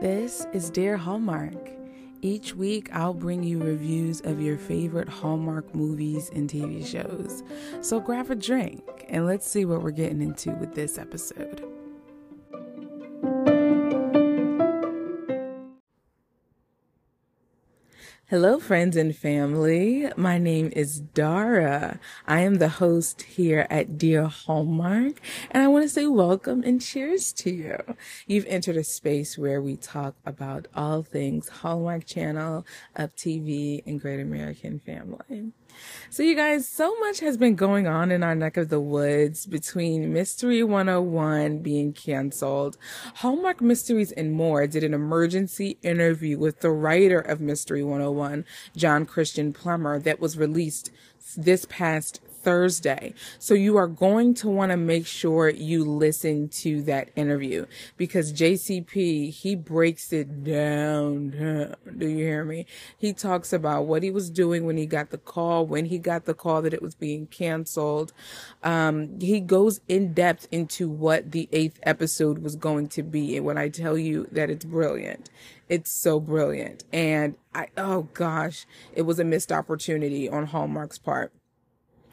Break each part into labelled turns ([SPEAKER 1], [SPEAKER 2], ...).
[SPEAKER 1] This is Dear Hallmark. Each week, I'll bring you reviews of your favorite Hallmark movies and TV shows. So grab a drink and let's see what we're getting into with this episode. Hello, friends and family. My name is Dara. I am the host here at Dear Hallmark, and I want to say welcome and cheers to you. You've entered a space where we talk about all things Hallmark Channel, Up TV, and Great American Family. So, you guys, so much has been going on in our neck of the woods between Mystery 101 being canceled. Hallmark Mysteries and More did an emergency interview with the writer of Mystery 101, John Christian Plummer, that was released this past Thursday. So you are going to want to make sure you listen to that interview because JCP, he breaks it down. Do you hear me? He talks about what he was doing when he got the call, when he got the call that it was being canceled. Um, he goes in depth into what the eighth episode was going to be. And when I tell you that it's brilliant, it's so brilliant. And I, oh gosh, it was a missed opportunity on Hallmark's part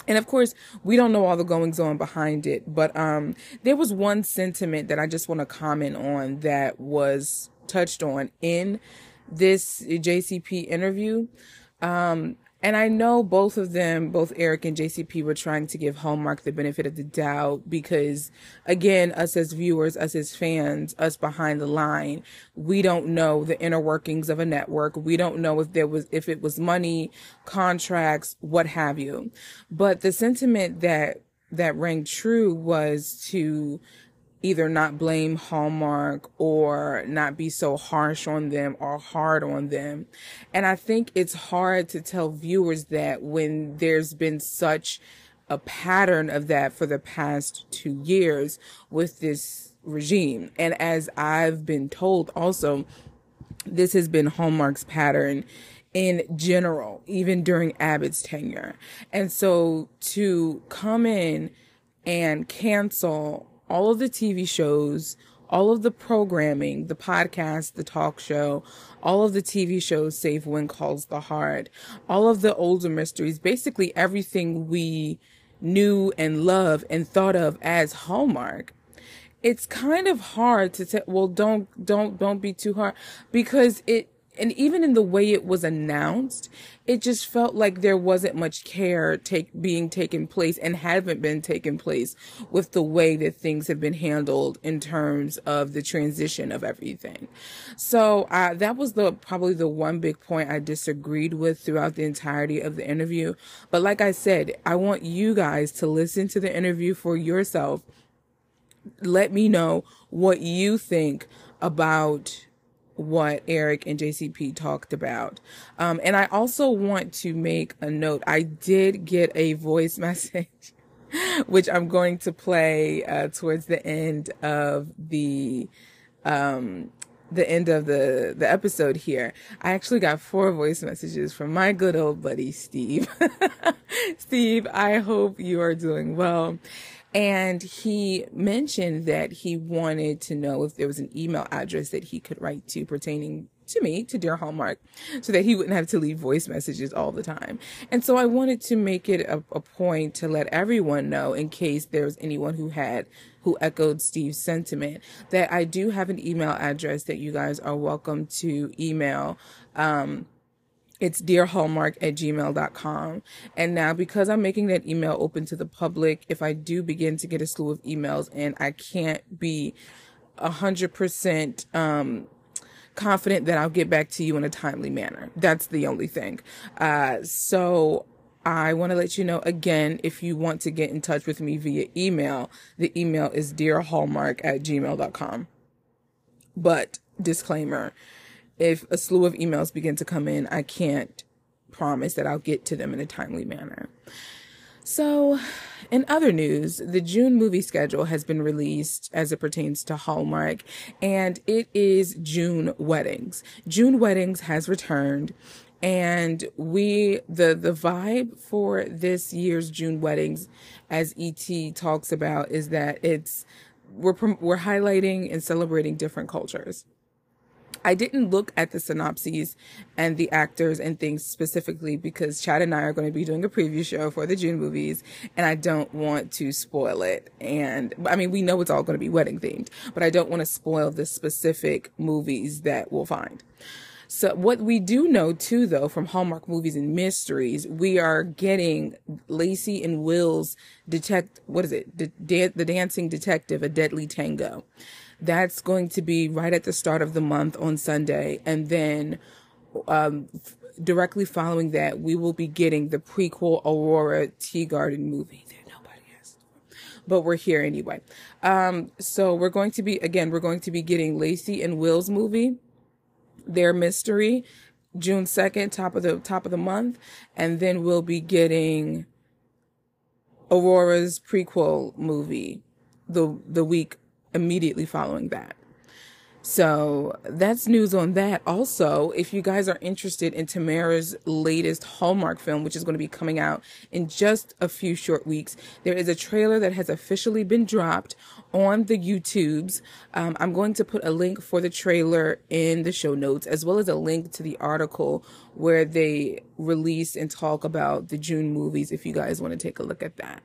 [SPEAKER 1] and of course, we don't know all the goings on behind it, but um, there was one sentiment that I just want to comment on that was touched on in this JCP interview. Um, and I know both of them, both Eric and JCP, were trying to give Hallmark the benefit of the doubt because, again, us as viewers, us as fans, us behind the line, we don't know the inner workings of a network. We don't know if there was, if it was money, contracts, what have you. But the sentiment that, that rang true was to either not blame Hallmark or not be so harsh on them or hard on them. And I think it's hard to tell viewers that when there's been such a pattern of that for the past two years with this regime. And as I've been told also, this has been Hallmark's pattern in general, even during Abbott's tenure. And so to come in and cancel all of the TV shows, all of the programming, the podcast, the talk show, all of the TV shows, save When Calls the Heart, all of the older mysteries, basically everything we knew and loved and thought of as Hallmark. It's kind of hard to say, well, don't, don't, don't be too hard because it, and even in the way it was announced, it just felt like there wasn't much care take being taken place and haven't been taken place with the way that things have been handled in terms of the transition of everything. So uh, that was the probably the one big point I disagreed with throughout the entirety of the interview. But like I said, I want you guys to listen to the interview for yourself. Let me know what you think about what Eric and JCP talked about. Um, and I also want to make a note. I did get a voice message, which I'm going to play uh, towards the end of the um, the end of the the episode here. I actually got four voice messages from my good old buddy Steve. Steve, I hope you are doing well. And he mentioned that he wanted to know if there was an email address that he could write to pertaining to me, to Dear Hallmark, so that he wouldn't have to leave voice messages all the time. And so I wanted to make it a, a point to let everyone know in case there was anyone who had who echoed Steve's sentiment that I do have an email address that you guys are welcome to email. Um, it's dearhallmark at gmail.com. And now because I'm making that email open to the public, if I do begin to get a slew of emails and I can't be a hundred percent, um, confident that I'll get back to you in a timely manner. That's the only thing. Uh, so I want to let you know again, if you want to get in touch with me via email, the email is dearhallmark at gmail.com. But disclaimer, if a slew of emails begin to come in, I can't promise that I'll get to them in a timely manner. So, in other news, the June movie schedule has been released as it pertains to Hallmark, and it is June Weddings. June Weddings has returned, And we, the, the vibe for this year's June weddings, as ET talks about, is that it's, we're, we're highlighting and celebrating different cultures. I didn't look at the synopses and the actors and things specifically because Chad and I are going to be doing a preview show for the June movies and I don't want to spoil it. And I mean, we know it's all going to be wedding themed, but I don't want to spoil the specific movies that we'll find. So what we do know too, though, from Hallmark movies and mysteries, we are getting Lacey and Will's detect, what is it? The, the dancing detective, a deadly tango. That's going to be right at the start of the month on Sunday. And then, um, directly following that, we will be getting the prequel Aurora Teagarden movie nobody but we're here anyway. Um, so we're going to be, again, we're going to be getting Lacey and Will's movie their mystery June 2nd, top of the top of the month, and then we'll be getting Aurora's prequel movie the the week immediately following that. So that's news on that. Also, if you guys are interested in Tamera's latest Hallmark film, which is going to be coming out in just a few short weeks, there is a trailer that has officially been dropped on the YouTubes. Um, I'm going to put a link for the trailer in the show notes, as well as a link to the article where they release and talk about the June movies if you guys want to take a look at that.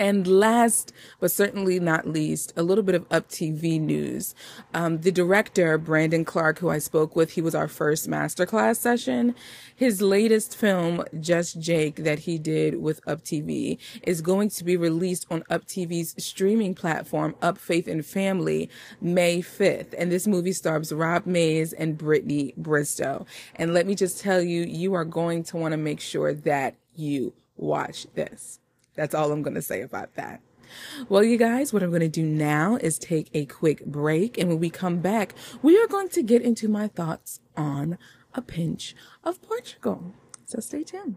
[SPEAKER 1] And last, but certainly not least, a little bit of Up TV news. Um, the director, Brandon Clark, who I spoke with, he was our first masterclass session. His latest film, Just Jake, that he did with Up TV, is going to be released on Up TV's streaming platform, Up Faith and Family, May 5th. And this movie stars Rob Mayes and Brittany Bristow. And let me just tell you, you are going to want to make sure that you watch this. That's all I'm going to say about that. Well, you guys, what I'm going to do now is take a quick break. And when we come back, we are going to get into my thoughts on a pinch of Portugal. So stay tuned.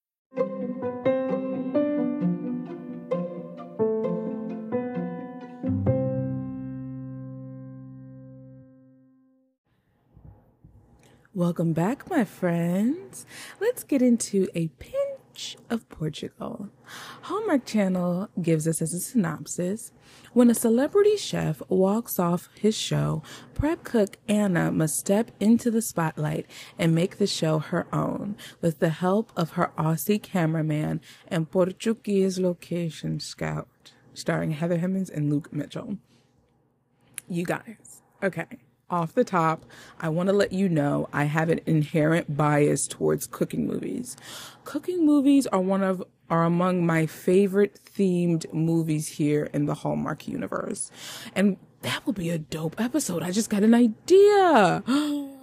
[SPEAKER 1] Welcome back, my friends. Let's get into a pinch of Portugal. Hallmark Channel gives us as a synopsis when a celebrity chef walks off his show, prep cook Anna must step into the spotlight and make the show her own with the help of her Aussie cameraman and Portuguese location scout, starring Heather Hemmens and Luke Mitchell. You guys, okay off the top, I want to let you know I have an inherent bias towards cooking movies. Cooking movies are one of are among my favorite themed movies here in the Hallmark universe. And that will be a dope episode. I just got an idea.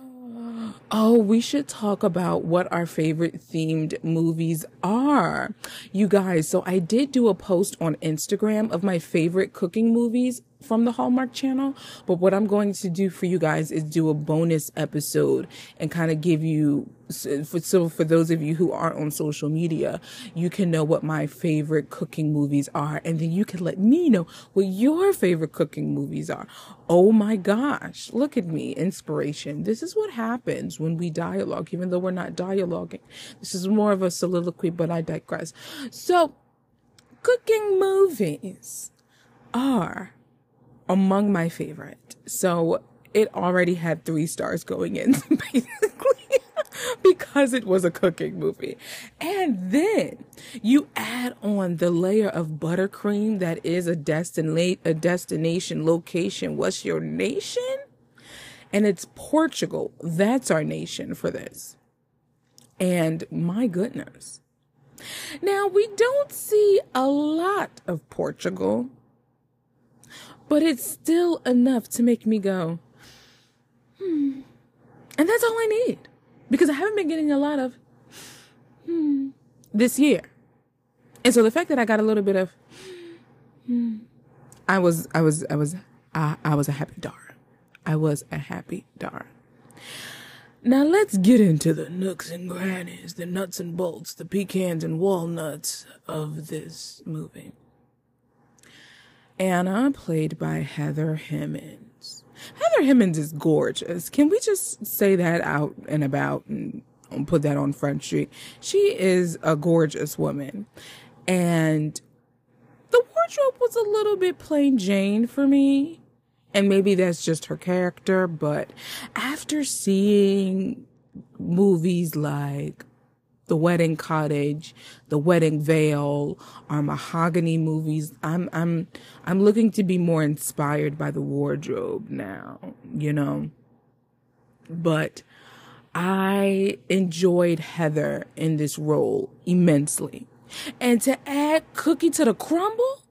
[SPEAKER 1] Oh, we should talk about what our favorite themed movies are. You guys, so I did do a post on Instagram of my favorite cooking movies from the Hallmark channel. But what I'm going to do for you guys is do a bonus episode and kind of give you, for, so for those of you who aren't on social media, you can know what my favorite cooking movies are. And then you can let me know what your favorite cooking movies are. Oh my gosh. Look at me. Inspiration. This is what happens when we dialogue, even though we're not dialoguing. This is more of a soliloquy, but I digress. So, cooking movies are among my favorite. So it already had three stars going in, basically, because it was a cooking movie. And then you add on the layer of buttercream that is a destination, a destination location. What's your nation? And it's Portugal. That's our nation for this. And my goodness, Now, we don't see a lot of Portugal, but it's still enough to make me go, hmm. And that's all I need because I haven't been getting a lot of, hmm, this year. And so the fact that I got a little bit of, hmm, I was, I was, I was, I, I was a happy Dara. I was a happy Dara. Now let's get into the nooks and grannies, the nuts and bolts, the pecans and walnuts of this movie. Anna, played by Heather Hemmens. Heather Hemmens is gorgeous. Can we just say that out and about and put that on Front Street? She is a gorgeous woman. And the wardrobe was a little bit plain Jane for me. And maybe that's just her character, but after seeing movies like The Wedding Cottage, The Wedding Veil, our mahogany movies, I'm I'm I'm looking to be more inspired by the wardrobe now, you know. But I enjoyed Heather in this role immensely. And to add cookie to the crumble,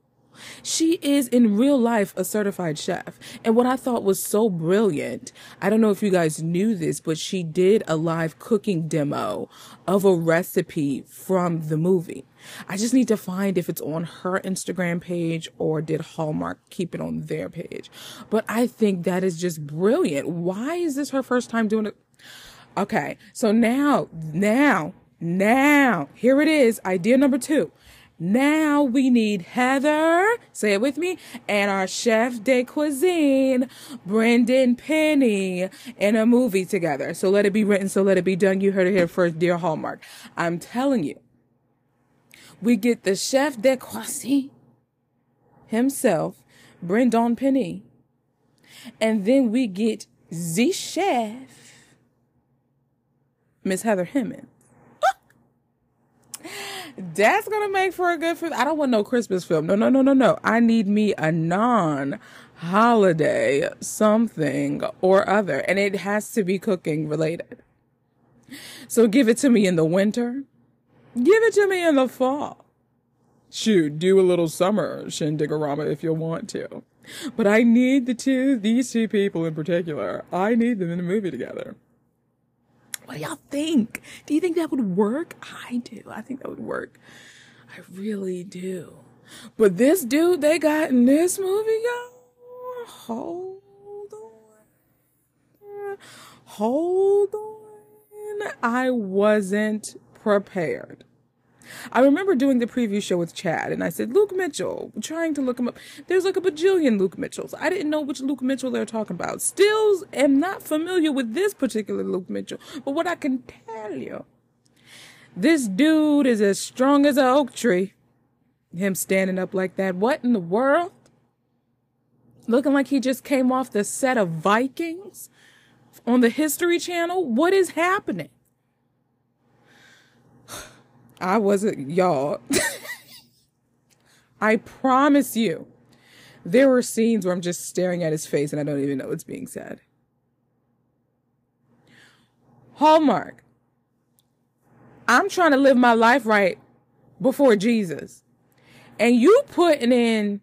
[SPEAKER 1] she is in real life a certified chef. And what I thought was so brilliant, I don't know if you guys knew this, but she did a live cooking demo of a recipe from the movie. I just need to find if it's on her Instagram page or did Hallmark keep it on their page. But I think that is just brilliant. Why is this her first time doing it? Okay. So now, now, now, here it is. Idea number two. Now we need Heather, say it with me, and our chef de cuisine, Brendan Penny, in a movie together. So let it be written, so let it be done. You heard it here first, dear Hallmark. I'm telling you, we get the chef de cuisine himself, Brendan Penny, and then we get the chef, Miss Heather Hemmens. That's gonna make for a good film. I don't want no Christmas film. No, no, no, no, no. I need me a non holiday something or other. And it has to be cooking related. So give it to me in the winter. Give it to me in the fall. Shoot, do a little summer shindigorama if you want to. But I need the two, these two people in particular. I need them in a movie together. What do y'all think? Do you think that would work? I do. I think that would work. I really do. But this dude they got in this movie, y'all, hold on. Hold on. I wasn't prepared. I remember doing the preview show with Chad and I said, Luke Mitchell, trying to look him up. There's like a bajillion Luke Mitchells. I didn't know which Luke Mitchell they're talking about. Still am not familiar with this particular Luke Mitchell. But what I can tell you, this dude is as strong as an oak tree. Him standing up like that. What in the world? Looking like he just came off the set of Vikings on the History Channel. What is happening? I wasn't, y'all. I promise you, there were scenes where I'm just staring at his face and I don't even know what's being said. Hallmark. I'm trying to live my life right before Jesus. And you putting in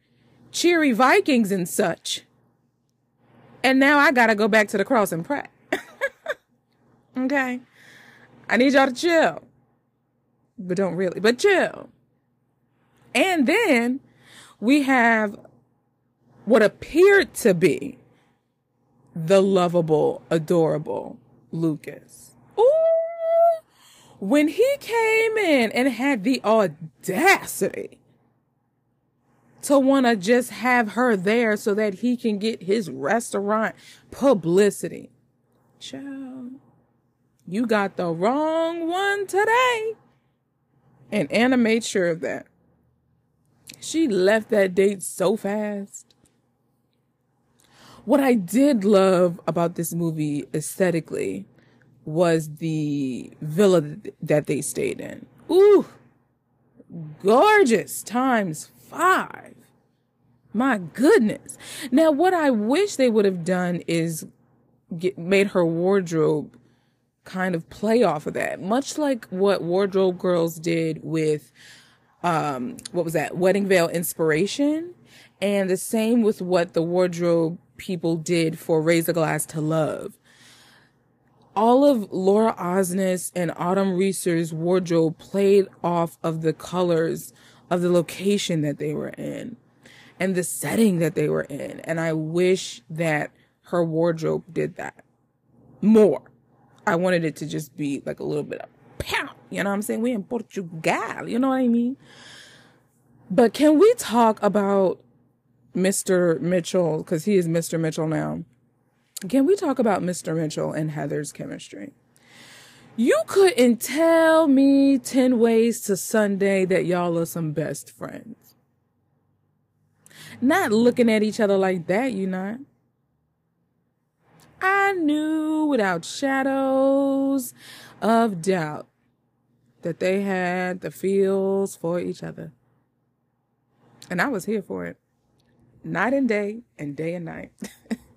[SPEAKER 1] cheery Vikings and such. And now I gotta go back to the cross and pray. okay? I need y'all to chill but don't really, but chill. And then we have what appeared to be the lovable, adorable Lucas. Ooh, when he came in and had the audacity to want to just have her there so that he can get his restaurant publicity. Child, you got the wrong one today. And Anna made sure of that. She left that date so fast. What I did love about this movie aesthetically was the villa that they stayed in. Ooh, gorgeous times five. My goodness. Now, what I wish they would have done is get, made her wardrobe kind of play off of that, much like what Wardrobe Girls did with, um, what was that? Wedding Veil Inspiration. And the same with what the wardrobe people did for Raise the Glass to Love. All of Laura Osnes and Autumn Reeser's wardrobe played off of the colors of the location that they were in and the setting that they were in. And I wish that her wardrobe did that more. I wanted it to just be like a little bit of pow. You know what I'm saying? We in Portugal. You know what I mean? But can we talk about Mr. Mitchell, because he is Mr. Mitchell now. Can we talk about Mr. Mitchell and Heather's chemistry? You couldn't tell me 10 ways to Sunday that y'all are some best friends. Not looking at each other like that, you not. I knew without shadows of doubt that they had the feels for each other. And I was here for it night and day and day and night.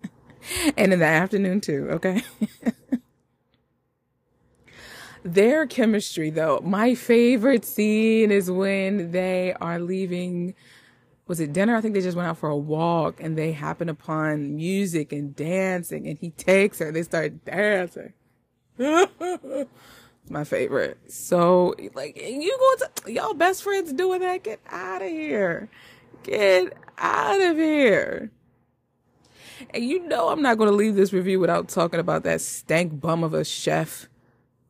[SPEAKER 1] and in the afternoon too, okay? Their chemistry though, my favorite scene is when they are leaving was it dinner? I think they just went out for a walk and they happen upon music and dancing and he takes her, and they start dancing. my favorite. So like you go to y'all best friends doing that, get out of here. Get out of here. And you know I'm not going to leave this review without talking about that stank bum of a chef.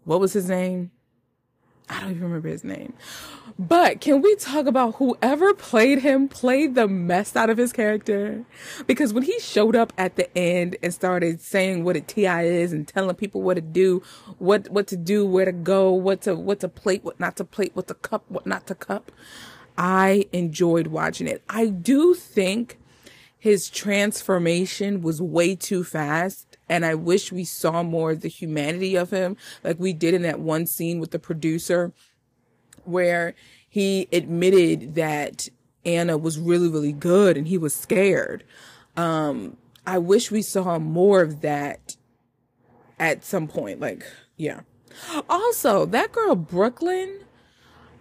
[SPEAKER 1] What was his name? I don't even remember his name. But can we talk about whoever played him played the mess out of his character? Because when he showed up at the end and started saying what a TI is and telling people what to do, what what to do, where to go, what to what to plate, what not to plate, what to cup, what not to cup. I enjoyed watching it. I do think his transformation was way too fast. And I wish we saw more of the humanity of him, like we did in that one scene with the producer where he admitted that Anna was really, really good and he was scared. Um, I wish we saw more of that at some point. Like, yeah. Also, that girl, Brooklyn,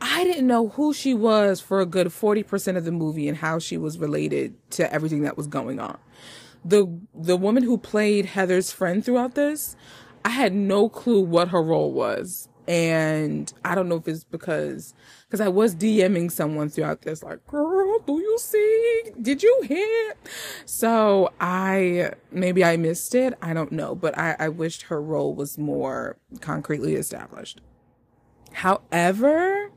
[SPEAKER 1] I didn't know who she was for a good 40% of the movie and how she was related to everything that was going on. The the woman who played Heather's friend throughout this, I had no clue what her role was. And I don't know if it's because because I was DMing someone throughout this, like, girl, do you see? Did you hear? So I maybe I missed it. I don't know, but I, I wished her role was more concretely established. However,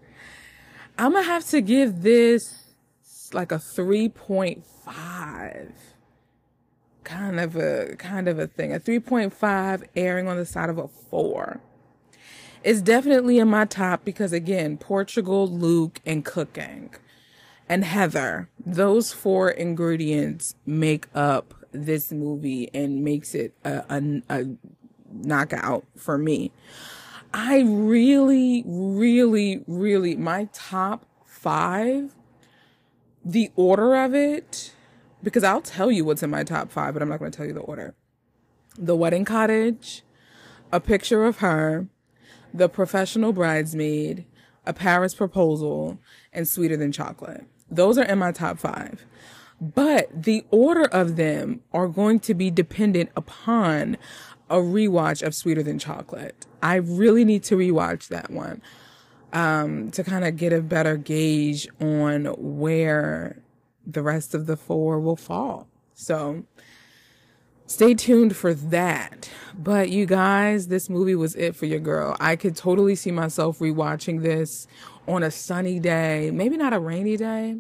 [SPEAKER 1] I'm gonna have to give this like a 3.5 kind of a kind of a thing. A 3.5 airing on the side of a 4 it's definitely in my top because again portugal luke and cooking and heather those four ingredients make up this movie and makes it a, a, a knockout for me. I really, really, really, my top five, the order of it, because I'll tell you what's in my top five, but I'm not going to tell you the order. The Wedding Cottage, A Picture of Her, The Professional Bridesmaid, A Paris Proposal, and Sweeter Than Chocolate. Those are in my top five. But the order of them are going to be dependent upon a rewatch of Sweeter Than Chocolate. I really need to rewatch that one um, to kind of get a better gauge on where the rest of the four will fall. So stay tuned for that. But you guys, this movie was it for your girl. I could totally see myself rewatching this on a sunny day, maybe not a rainy day.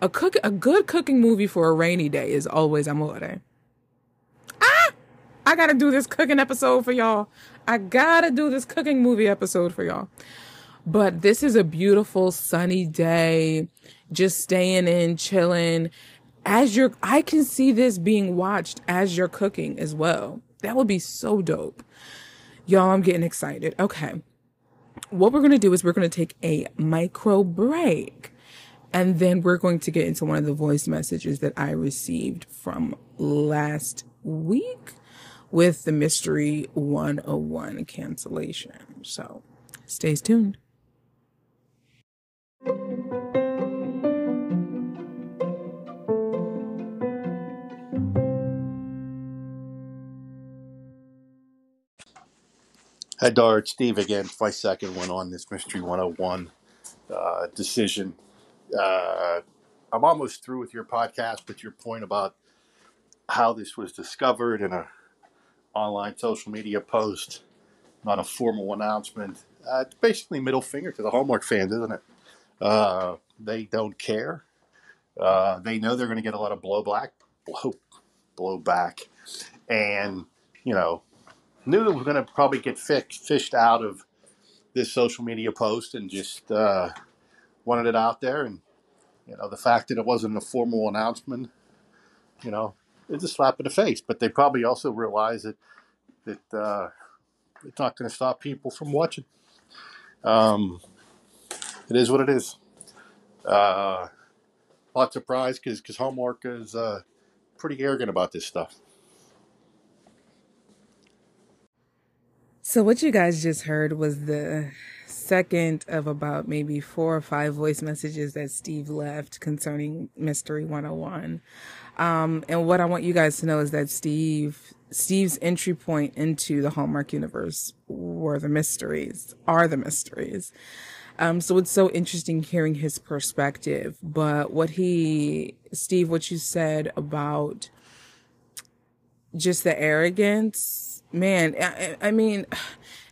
[SPEAKER 1] A cook, a good cooking movie for a rainy day is always amore. Ah! I gotta do this cooking episode for y'all. I gotta do this cooking movie episode for y'all. But this is a beautiful sunny day, just staying in, chilling. As you're, I can see this being watched as you're cooking as well. That would be so dope. Y'all, I'm getting excited. Okay. What we're going to do is we're going to take a micro break. And then we're going to get into one of the voice messages that I received from last week with the Mystery 101 cancellation. So stay tuned.
[SPEAKER 2] Hi, Dart. Steve again. My second one on this Mystery 101 uh, decision. Uh, I'm almost through with your podcast, but your point about how this was discovered in a online social media post, not a formal announcement. Uh, basically middle finger to the Hallmark fans, isn't it? Uh, they don't care. Uh, they know they're going to get a lot of blowback, blow, blowback, and you know knew it was going to probably get fished out of this social media post and just uh, wanted it out there. And, you know, the fact that it wasn't a formal announcement, you know, it's a slap in the face. But they probably also realize that, that uh, it's not going to stop people from watching. Um, it is what it is. Uh, not surprised because Hallmark is uh, pretty arrogant about this stuff.
[SPEAKER 1] So, what you guys just heard was the second of about maybe four or five voice messages that Steve left concerning Mystery 101. Um, and what I want you guys to know is that Steve, Steve's entry point into the Hallmark universe were the mysteries, are the mysteries. Um, so it's so interesting hearing his perspective. But what he, Steve, what you said about just the arrogance man, I, I mean,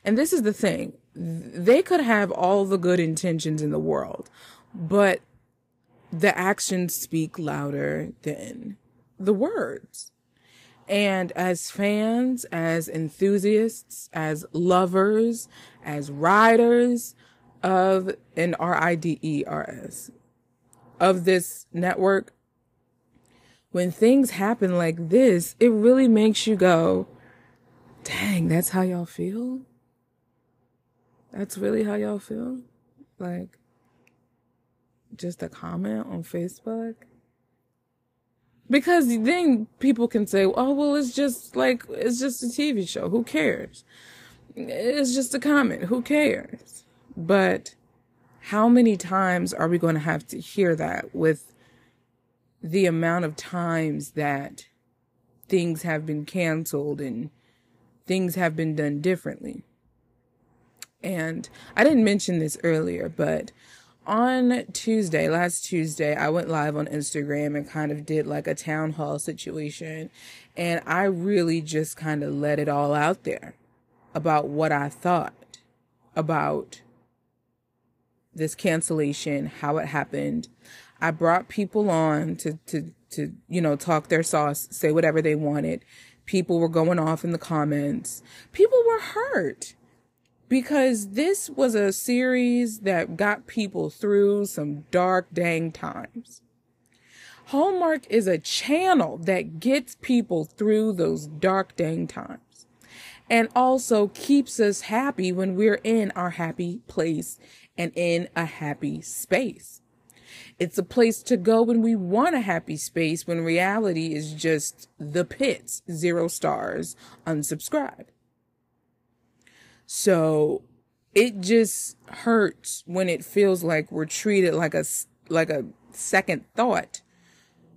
[SPEAKER 1] and this is the thing. They could have all the good intentions in the world, but the actions speak louder than the words. And as fans, as enthusiasts, as lovers, as riders of an R I D E R S of this network, when things happen like this, it really makes you go, Dang, that's how y'all feel? That's really how y'all feel? Like, just a comment on Facebook? Because then people can say, oh, well, it's just like, it's just a TV show. Who cares? It's just a comment. Who cares? But how many times are we going to have to hear that with the amount of times that things have been canceled and things have been done differently. And I didn't mention this earlier, but on Tuesday, last Tuesday, I went live on Instagram and kind of did like a town hall situation. And I really just kind of let it all out there about what I thought about this cancellation, how it happened. I brought people on to, to, to, you know, talk their sauce, say whatever they wanted. People were going off in the comments. People were hurt because this was a series that got people through some dark, dang times. Hallmark is a channel that gets people through those dark, dang times and also keeps us happy when we're in our happy place and in a happy space. It's a place to go when we want a happy space when reality is just the pits, zero stars, unsubscribe. So it just hurts when it feels like we're treated like a, like a second thought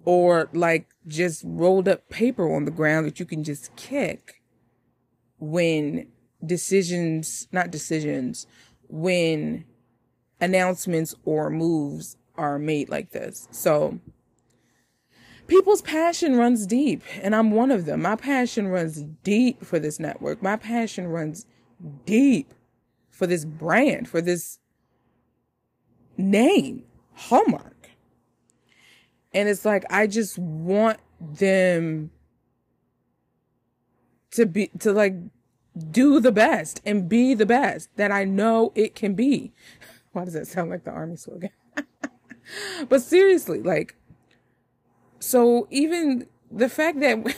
[SPEAKER 1] or like just rolled up paper on the ground that you can just kick when decisions, not decisions, when announcements or moves are made like this. So people's passion runs deep, and I'm one of them. My passion runs deep for this network. My passion runs deep for this brand, for this name, Hallmark. And it's like I just want them to be to like do the best and be the best that I know it can be. Why does that sound like the army slogan? but seriously, like, so even the fact that,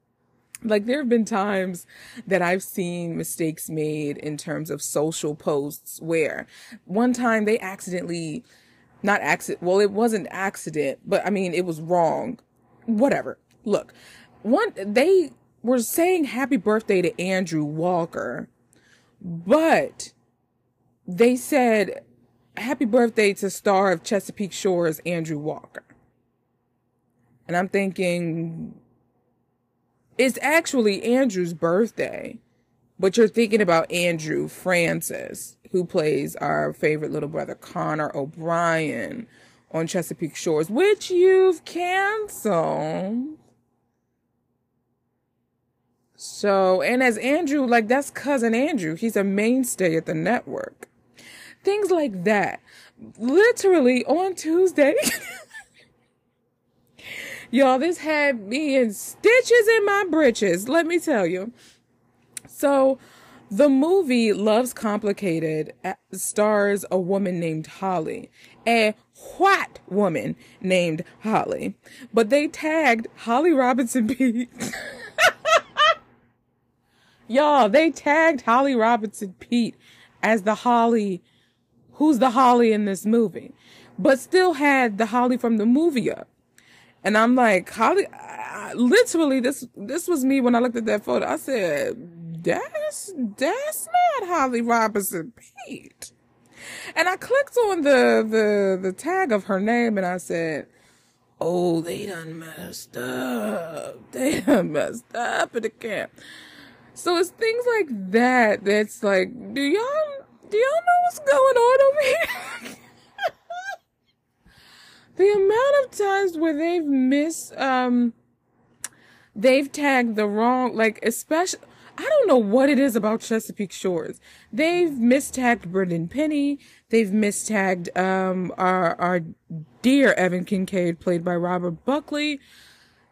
[SPEAKER 1] like, there have been times that I've seen mistakes made in terms of social posts where one time they accidentally, not accident, well, it wasn't accident, but I mean, it was wrong. Whatever. Look, one, they were saying happy birthday to Andrew Walker, but they said happy birthday to star of Chesapeake Shores, Andrew Walker. And I'm thinking, it's actually Andrew's birthday, but you're thinking about Andrew Francis, who plays our favorite little brother, Connor O'Brien, on Chesapeake Shores, which you've canceled. So, and as Andrew, like that's cousin Andrew, he's a mainstay at the network. Things like that. Literally on Tuesday. Y'all, this had me in stitches in my britches, let me tell you. So, the movie Love's Complicated uh, stars a woman named Holly, a white woman named Holly, but they tagged Holly Robinson Peete. Y'all, they tagged Holly Robinson Peete as the Holly, who's the Holly in this movie, but still had the Holly from the movie up. And I'm like, Holly, I, literally, this this was me when I looked at that photo. I said, that's that's not Holly Robinson Peete. And I clicked on the the the tag of her name, and I said, "Oh, they done messed up. They done messed up in the camp." So it's things like that. That's like, do y'all do y'all know what's going on over here? the amount of times where they've missed um they've tagged the wrong like especially I don't know what it is about Chesapeake Shores. They've mistagged Brendan Penny. They've mistagged um our our dear Evan Kincaid, played by Robert Buckley.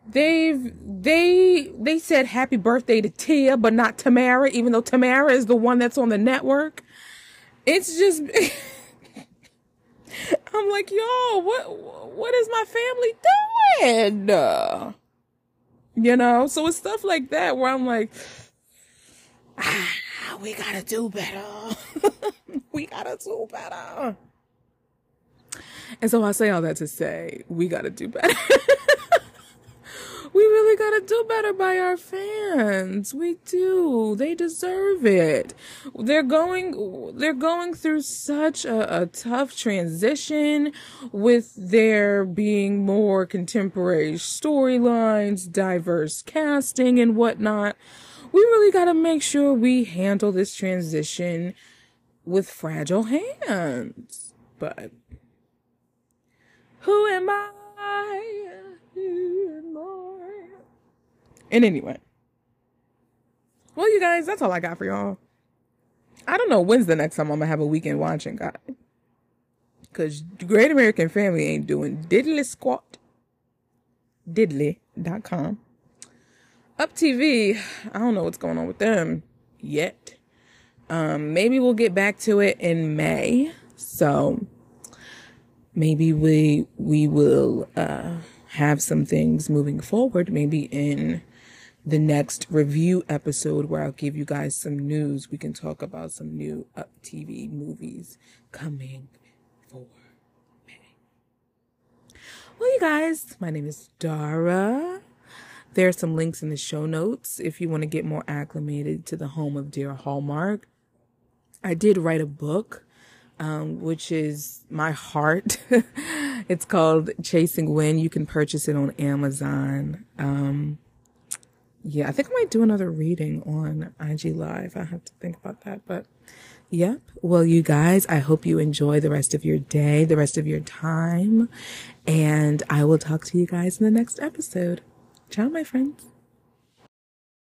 [SPEAKER 1] They've they they said happy birthday to Tia, but not Tamera, even though Tamera is the one that's on the network. It's just I'm like, yo, what what is my family doing? You know, so it's stuff like that where I'm like, ah, we gotta do better. we gotta do better. And so I say all that to say, we gotta do better. do better by our fans. We do. They deserve it. They're going, they're going through such a, a tough transition with there being more contemporary storylines, diverse casting and whatnot. We really gotta make sure we handle this transition with fragile hands. But who am I? And anyway. Well, you guys, that's all I got for y'all. I don't know when's the next time I'm gonna have a weekend watching, guy. Cause Great American Family ain't doing diddly squat. Diddly.com. Up TV, I don't know what's going on with them yet. Um, maybe we'll get back to it in May. So maybe we we will uh have some things moving forward, maybe in the next review episode where I'll give you guys some news. We can talk about some new Up TV movies coming for May. Well, you guys, my name is Dara. There are some links in the show notes if you want to get more acclimated to the home of Dear Hallmark. I did write a book, um, which is my heart. it's called Chasing Wind. You can purchase it on Amazon. Um, yeah, I think I might do another reading on IG Live. I have to think about that, but yep. Well, you guys, I hope you enjoy the rest of your day, the rest of your time, and I will talk to you guys in the next episode. Ciao, my friends.